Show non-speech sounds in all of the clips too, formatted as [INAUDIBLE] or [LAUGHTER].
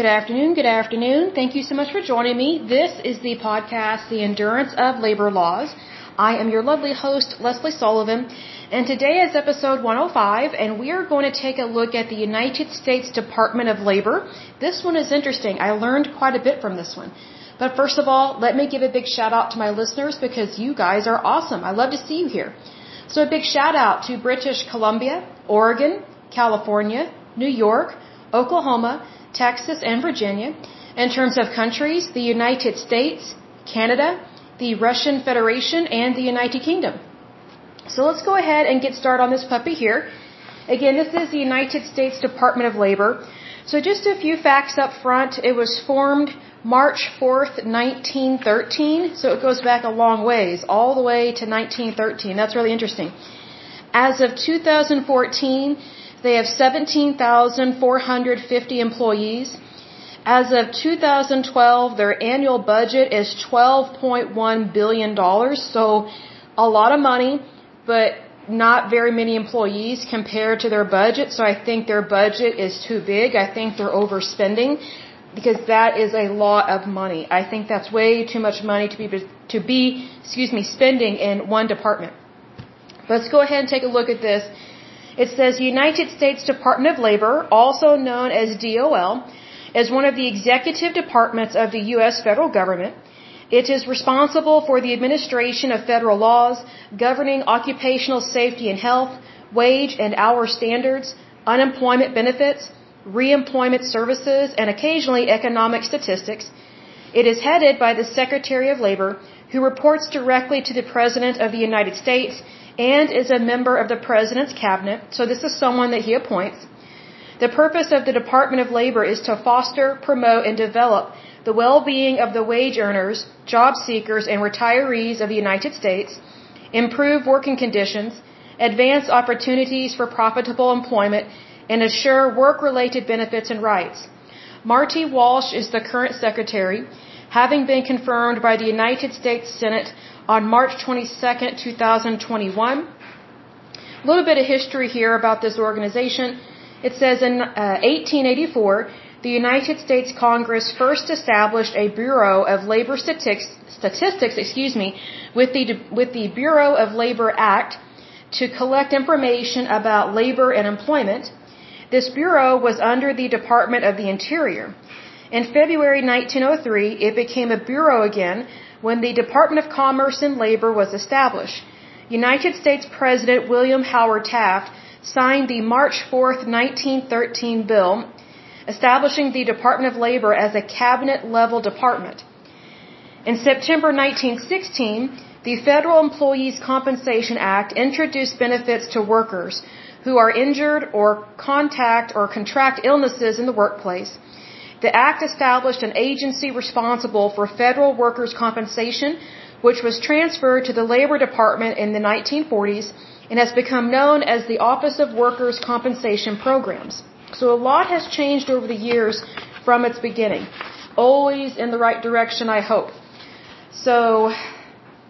Good afternoon. Good afternoon. Thank you so much for joining me. This is the podcast, The Endurance of Labor Laws. I am your lovely host, Leslie Sullivan, and today is episode 105, and we are going to take a look at the United States Department of Labor. This one is interesting. I learned quite a bit from this one. But first of all, let me give a big shout out to my listeners because you guys are awesome. I love to see you here. So a big shout out to British Columbia, Oregon, California, New York, Oklahoma, Texas, and Virginia. In terms of countries, the United States, Canada, the Russian Federation, and the United Kingdom. So let's go ahead and get started on this puppy here. Again, this is the United States Department of Labor. So just a few facts up front. It was formed March 4th, 1913. So it goes back a long ways, all the way to 1913. That's really interesting. As of 2014, they have 17,450 employees. As of 2012, their annual budget is $12.1 billion. So a lot of money, but not very many employees compared to their budget. So I think their budget is too big. I think they're overspending because that is a lot of money. I think that's way too much money to be, to be, excuse me, spending in one department. Let's go ahead and take a look at this it says United States Department of Labor, also known as DOL, is one of the executive departments of the U.S. federal government. It is responsible for the administration of federal laws governing occupational safety and health, wage and hour standards, unemployment benefits, reemployment services, and occasionally economic statistics. It is headed by the Secretary of Labor, who reports directly to the President of the United States and is a member of the President's Cabinet, so this is someone that he appoints. The purpose of the Department of Labor is to foster, promote, and develop the well-being of the wage earners, job seekers, and retirees of the United States, improve working conditions, advance opportunities for profitable employment, and assure work-related benefits and rights. Marty Walsh is the current secretary, having been confirmed by the United States Senate on March 22, 2021. A little bit of history here about this organization. It says in uh, 1884, the United States Congress first established a Bureau of Labor Statistics, statistics excuse me, with the, with the Bureau of Labor Act to collect information about labor and employment. This bureau was under the Department of the Interior. In February 1903, it became a bureau again when the Department of Commerce and Labor was established. United States President William Howard Taft signed the March 4, 1913 bill establishing the Department of Labor as a cabinet level department. In September 1916, the Federal Employees Compensation Act introduced benefits to workers who are injured or contact or contract illnesses in the workplace the Act established an agency responsible for federal workers' compensation, which was transferred to the Labor Department in the 1940s and has become known as the Office of Workers' Compensation Programs. So a lot has changed over the years from its beginning. Always in the right direction, I hope. So,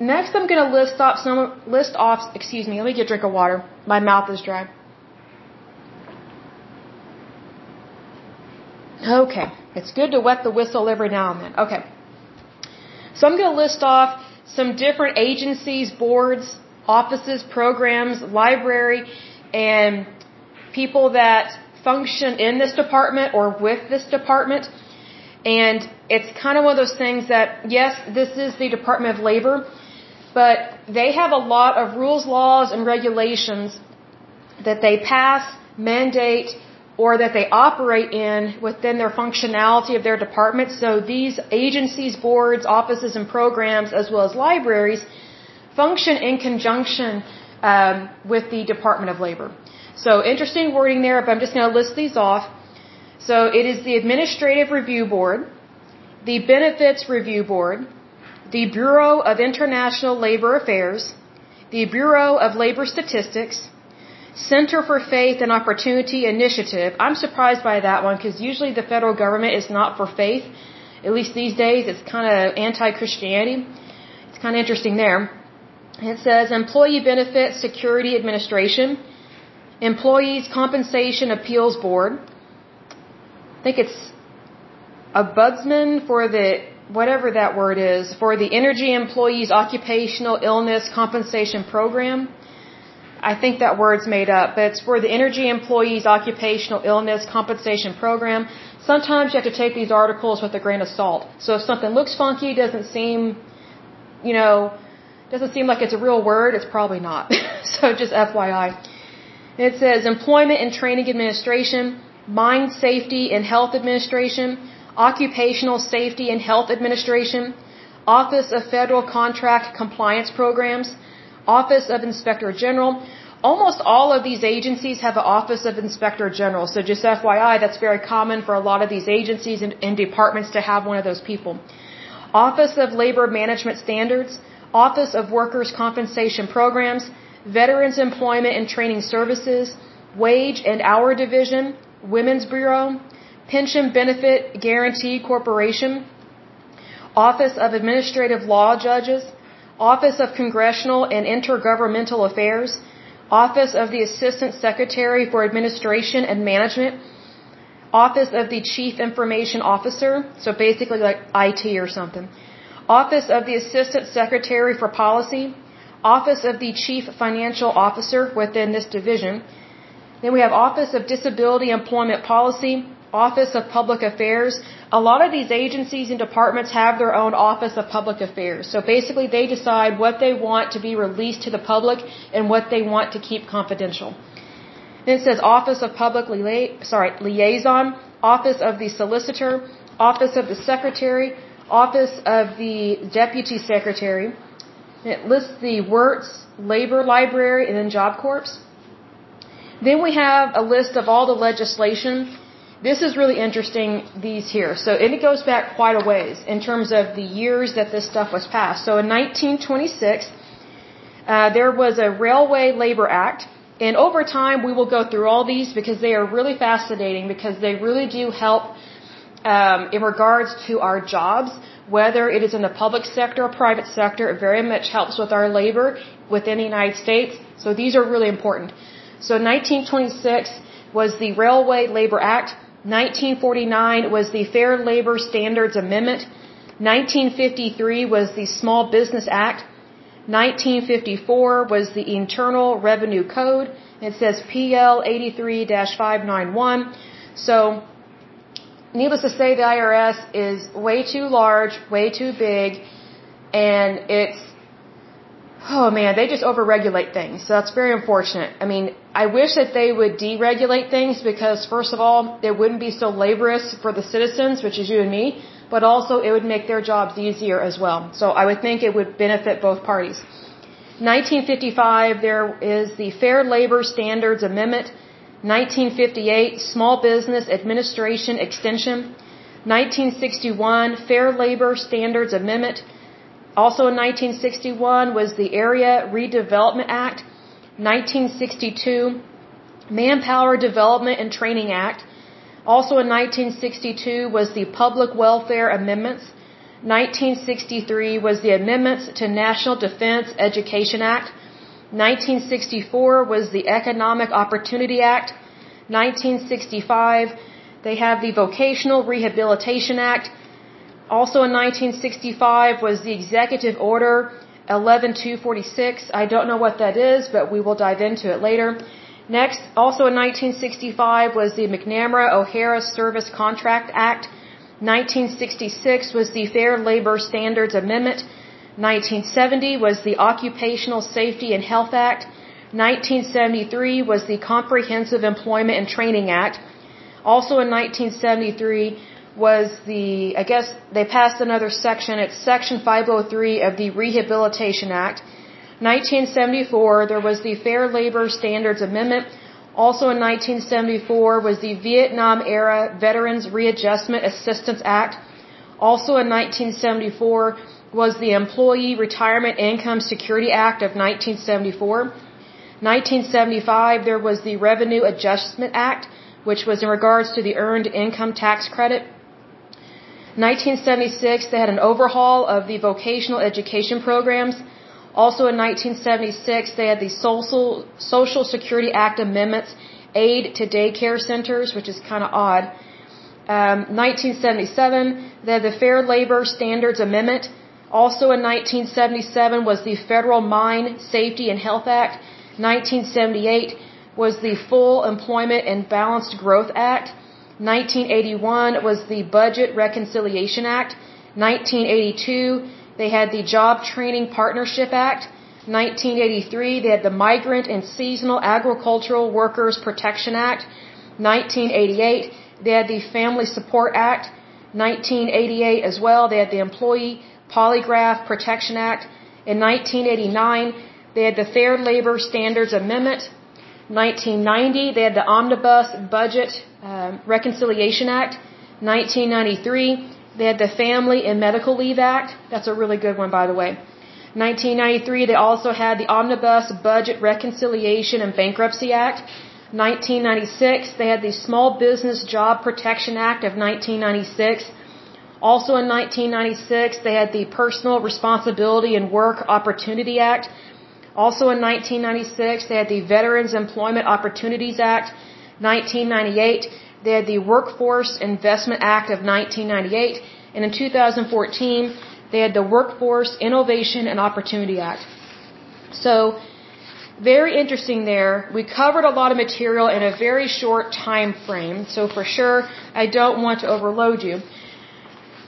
next I'm going to list off some, list off, excuse me, let me get a drink of water. My mouth is dry. Okay. It's good to wet the whistle every now and then. Okay. So I'm going to list off some different agencies, boards, offices, programs, library, and people that function in this department or with this department. And it's kind of one of those things that, yes, this is the Department of Labor, but they have a lot of rules, laws, and regulations that they pass, mandate, or that they operate in within their functionality of their department. So these agencies, boards, offices, and programs, as well as libraries, function in conjunction um, with the Department of Labor. So interesting wording there, but I'm just going to list these off. So it is the Administrative Review Board, the Benefits Review Board, the Bureau of International Labor Affairs, the Bureau of Labor Statistics, Center for Faith and Opportunity Initiative. I'm surprised by that one because usually the federal government is not for faith. At least these days, it's kind of anti-Christianity. It's kind of interesting there. It says Employee Benefits Security Administration, Employees Compensation Appeals Board. I think it's a ombudsman for the whatever that word is for the Energy Employees Occupational Illness Compensation Program. I think that word's made up, but it's for the Energy Employees Occupational Illness Compensation Program. Sometimes you have to take these articles with a grain of salt. So if something looks funky, doesn't seem, you know, doesn't seem like it's a real word, it's probably not. [LAUGHS] so just FYI. It says Employment and Training Administration, Mine Safety and Health Administration, Occupational Safety and Health Administration, Office of Federal Contract Compliance Programs, Office of Inspector General. Almost all of these agencies have an Office of Inspector General. So just FYI, that's very common for a lot of these agencies and, and departments to have one of those people. Office of Labor Management Standards, Office of Workers' Compensation Programs, Veterans Employment and Training Services, Wage and Hour Division, Women's Bureau, Pension Benefit Guarantee Corporation, Office of Administrative Law Judges, Office of Congressional and Intergovernmental Affairs, Office of the Assistant Secretary for Administration and Management, Office of the Chief Information Officer, so basically like IT or something, Office of the Assistant Secretary for Policy, Office of the Chief Financial Officer within this division. Then we have Office of Disability Employment Policy, Office of Public Affairs. A lot of these agencies and departments have their own Office of Public Affairs. So basically they decide what they want to be released to the public and what they want to keep confidential. Then it says Office of Public sorry, Liaison, Office of the Solicitor, Office of the Secretary, Office of the Deputy Secretary. It lists the Wirtz Labor Library and then Job Corps. Then we have a list of all the legislation this is really interesting, these here. So, and it goes back quite a ways in terms of the years that this stuff was passed. So in 1926, uh, there was a Railway Labor Act. And over time, we will go through all these because they are really fascinating because they really do help um, in regards to our jobs, whether it is in the public sector or private sector. It very much helps with our labor within the United States. So these are really important. So 1926 was the Railway Labor Act. 1949 was the Fair Labor Standards Amendment. 1953 was the Small Business Act. 1954 was the Internal Revenue Code. It says PL 83-591. So, needless to say, the IRS is way too large, way too big, and it's oh man, they just overregulate things. So that's very unfortunate. I mean, I wish that they would deregulate things because first of all, it wouldn't be so laborious for the citizens, which is you and me, but also it would make their jobs easier as well. So I would think it would benefit both parties. 1955, there is the Fair Labor Standards Amendment. 1958, Small Business Administration Extension. 1961, Fair Labor Standards Amendment. Also in 1961 was the Area Redevelopment Act. 1962, Manpower Development and Training Act. Also in 1962 was the Public Welfare Amendments. 1963 was the amendments to National Defense Education Act. 1964 was the Economic Opportunity Act. 1965 they have the Vocational Rehabilitation Act. Also in 1965 was the Executive Order 11246. I don't know what that is, but we will dive into it later. Next, also in 1965 was the McNamara-O'Hara Service Contract Act. 1966 was the Fair Labor Standards Amendment. 1970 was the Occupational Safety and Health Act. 1973 was the Comprehensive Employment and Training Act. Also in 1973 was the, I guess they passed another section, it's section 503 of the Rehabilitation Act. 1974, there was the Fair Labor Standards Amendment. Also in 1974 was the Vietnam Era Veterans Readjustment Assistance Act. Also in 1974 was the Employee Retirement Income Security Act of 1974. 1975 there was the Revenue Adjustment Act, which was in regards to the Earned Income Tax Credit. 1976, they had an overhaul of the vocational education programs. Also in 1976, they had the Social, Social Security Act amendments, aid to daycare centers, which is kind of odd. Um, 1977, they had the Fair Labor Standards Amendment. Also in 1977 was the Federal Mine Safety and Health Act. 1978 was the Full Employment and Balanced Growth Act. 1981 was the Budget Reconciliation Act. 1982, they had the Job Training Partnership Act. 1983, they had the Migrant and Seasonal Agricultural Workers Protection Act. 1988, they had the Family Support Act. 1988 as well, they had the Employee Polygraph Protection Act. In 1989, they had the Fair Labor Standards Amendment. 1990, they had the Omnibus Budget um, Reconciliation Act. 1993, they had the Family and Medical Leave Act. That's a really good one, by the way. 1993, they also had the Omnibus Budget Reconciliation and Bankruptcy Act. 1996, they had the Small Business Job Protection Act of 1996. Also in 1996, they had the Personal Responsibility and Work Opportunity Act. Also in 1996, they had the Veterans Employment Opportunities Act. 1998, they had the Workforce Investment Act of 1998. And in 2014, they had the Workforce Innovation and Opportunity Act. So, very interesting there. We covered a lot of material in a very short time frame, so for sure I don't want to overload you.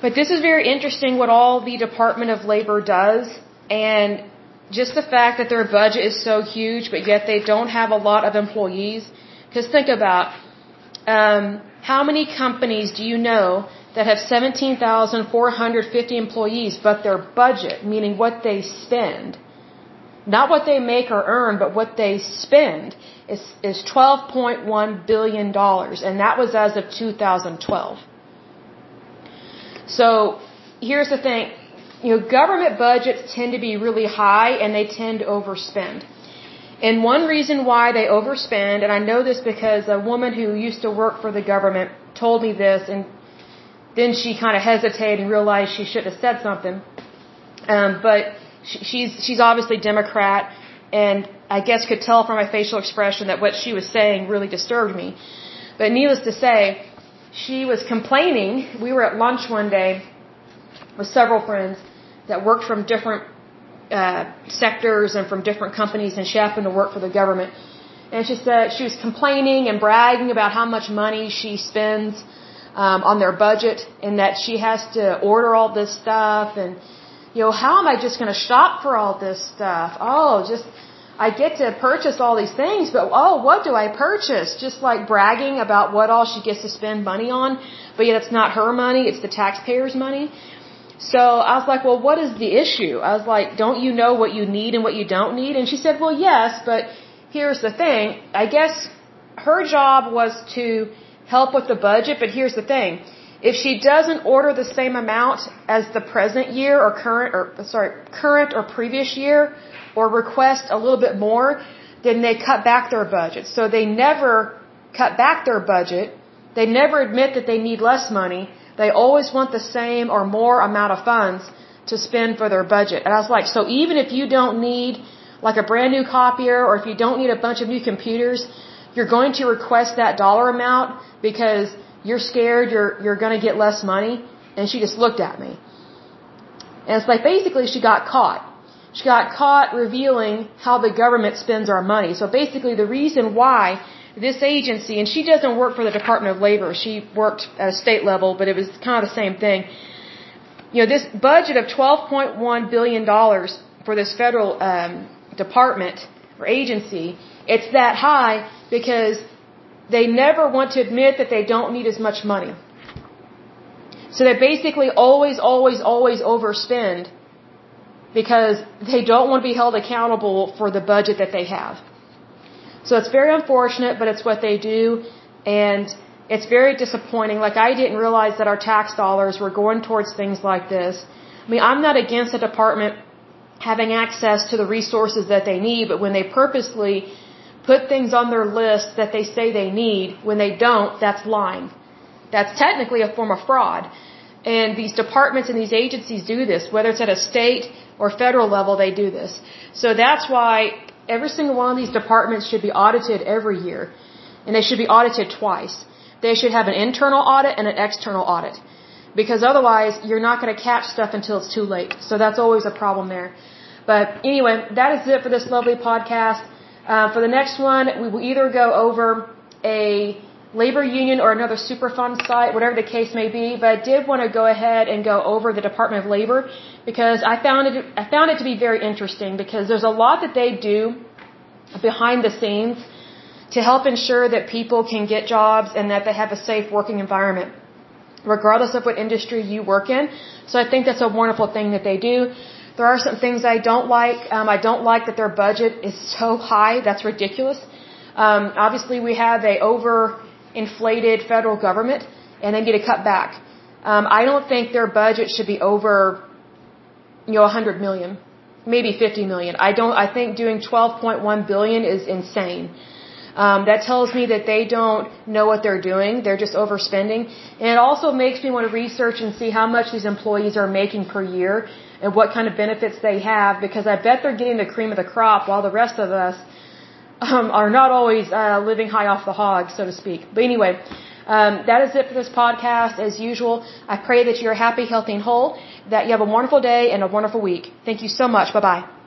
But this is very interesting what all the Department of Labor does and just the fact that their budget is so huge but yet they don't have a lot of employees. Because think about um, how many companies do you know that have 17,450 employees but their budget, meaning what they spend, not what they make or earn, but what they spend, is, is $12.1 billion. And that was as of 2012. So here's the thing. You know, government budgets tend to be really high and they tend to overspend. And one reason why they overspend, and I know this because a woman who used to work for the government told me this, and then she kind of hesitated and realized she should have said something. Um, but she's she's obviously Democrat, and I guess could tell from my facial expression that what she was saying really disturbed me. But needless to say, she was complaining. We were at lunch one day with several friends that worked from different uh, sectors and from different companies, and she happened to work for the government. And she said she was complaining and bragging about how much money she spends um, on their budget, and that she has to order all this stuff, and you know, how am I just going to shop for all this stuff? Oh, just I get to purchase all these things, but oh, what do I purchase? Just like bragging about what all she gets to spend money on, but yet it's not her money, it's the taxpayers' money. So I was like, well, what is the issue? I was like, don't you know what you need and what you don't need? And she said, well, yes, but here's the thing. I guess her job was to help with the budget, but here's the thing. If she doesn't order the same amount as the present year or current or sorry, current or previous year, or request a little bit more, then they cut back their budget. So they never cut back their budget. They never admit that they need less money. They always want the same or more amount of funds to spend for their budget. And I was like, so even if you don't need like a brand new copier or if you don't need a bunch of new computers, you're going to request that dollar amount because you're scared you're you're going to get less money. And she just looked at me. And it's like basically she got caught she got caught revealing how the government spends our money. So basically the reason why this agency, and she doesn't work for the Department of Labor, she worked at a state level, but it was kind of the same thing. You know, this budget of $12.1 billion for this federal um, department or agency, it's that high because they never want to admit that they don't need as much money. So they basically always, always, always overspend because they don't want to be held accountable for the budget that they have. So it's very unfortunate, but it's what they do, and it's very disappointing. Like I didn't realize that our tax dollars were going towards things like this. I mean, I'm not against the department having access to the resources that they need, but when they purposely put things on their list that they say they need, when they don't, that's lying. That's technically a form of fraud. And these departments and these agencies do this, whether it's at a state or federal level, they do this. So that's why every single one of these departments should be audited every year. And they should be audited twice. they should have an internal audit and an external audit. Because otherwise, you're not going to catch stuff until it's too late. So that's always a problem there. But anyway, that is it for this lovely podcast. Uh, for the next one, we will either go over a labor union or another Superfund site, whatever the case may be. But I did want to go ahead and go over the Department of Labor because I found it I found it to be very interesting because there's a lot that they do behind the scenes to help ensure that people can get jobs and that they have a safe working environment regardless of what industry you work in. So I think that's a wonderful thing that they do. There are some things I don't like. Um, I don't like that their budget is so high. That's ridiculous. Um, obviously, we have a over inflated federal government, and they need to cut back. Um, I don't think their budget should be over, you know, 100 million, maybe 50 million. I don't. I think doing 12.1 billion is insane. Um, that tells me that they don't know what they're doing. They're just overspending. And it also makes me want to research and see how much these employees are making per year and what kind of benefits they have because I bet they're getting the cream of the crop while the rest of us um, are not always uh, living high off the hog, so to speak. But anyway, um, that is it for this podcast. As usual, I pray that you're happy, healthy, and whole, that you have a wonderful day and a wonderful week. Thank you so much. Bye bye.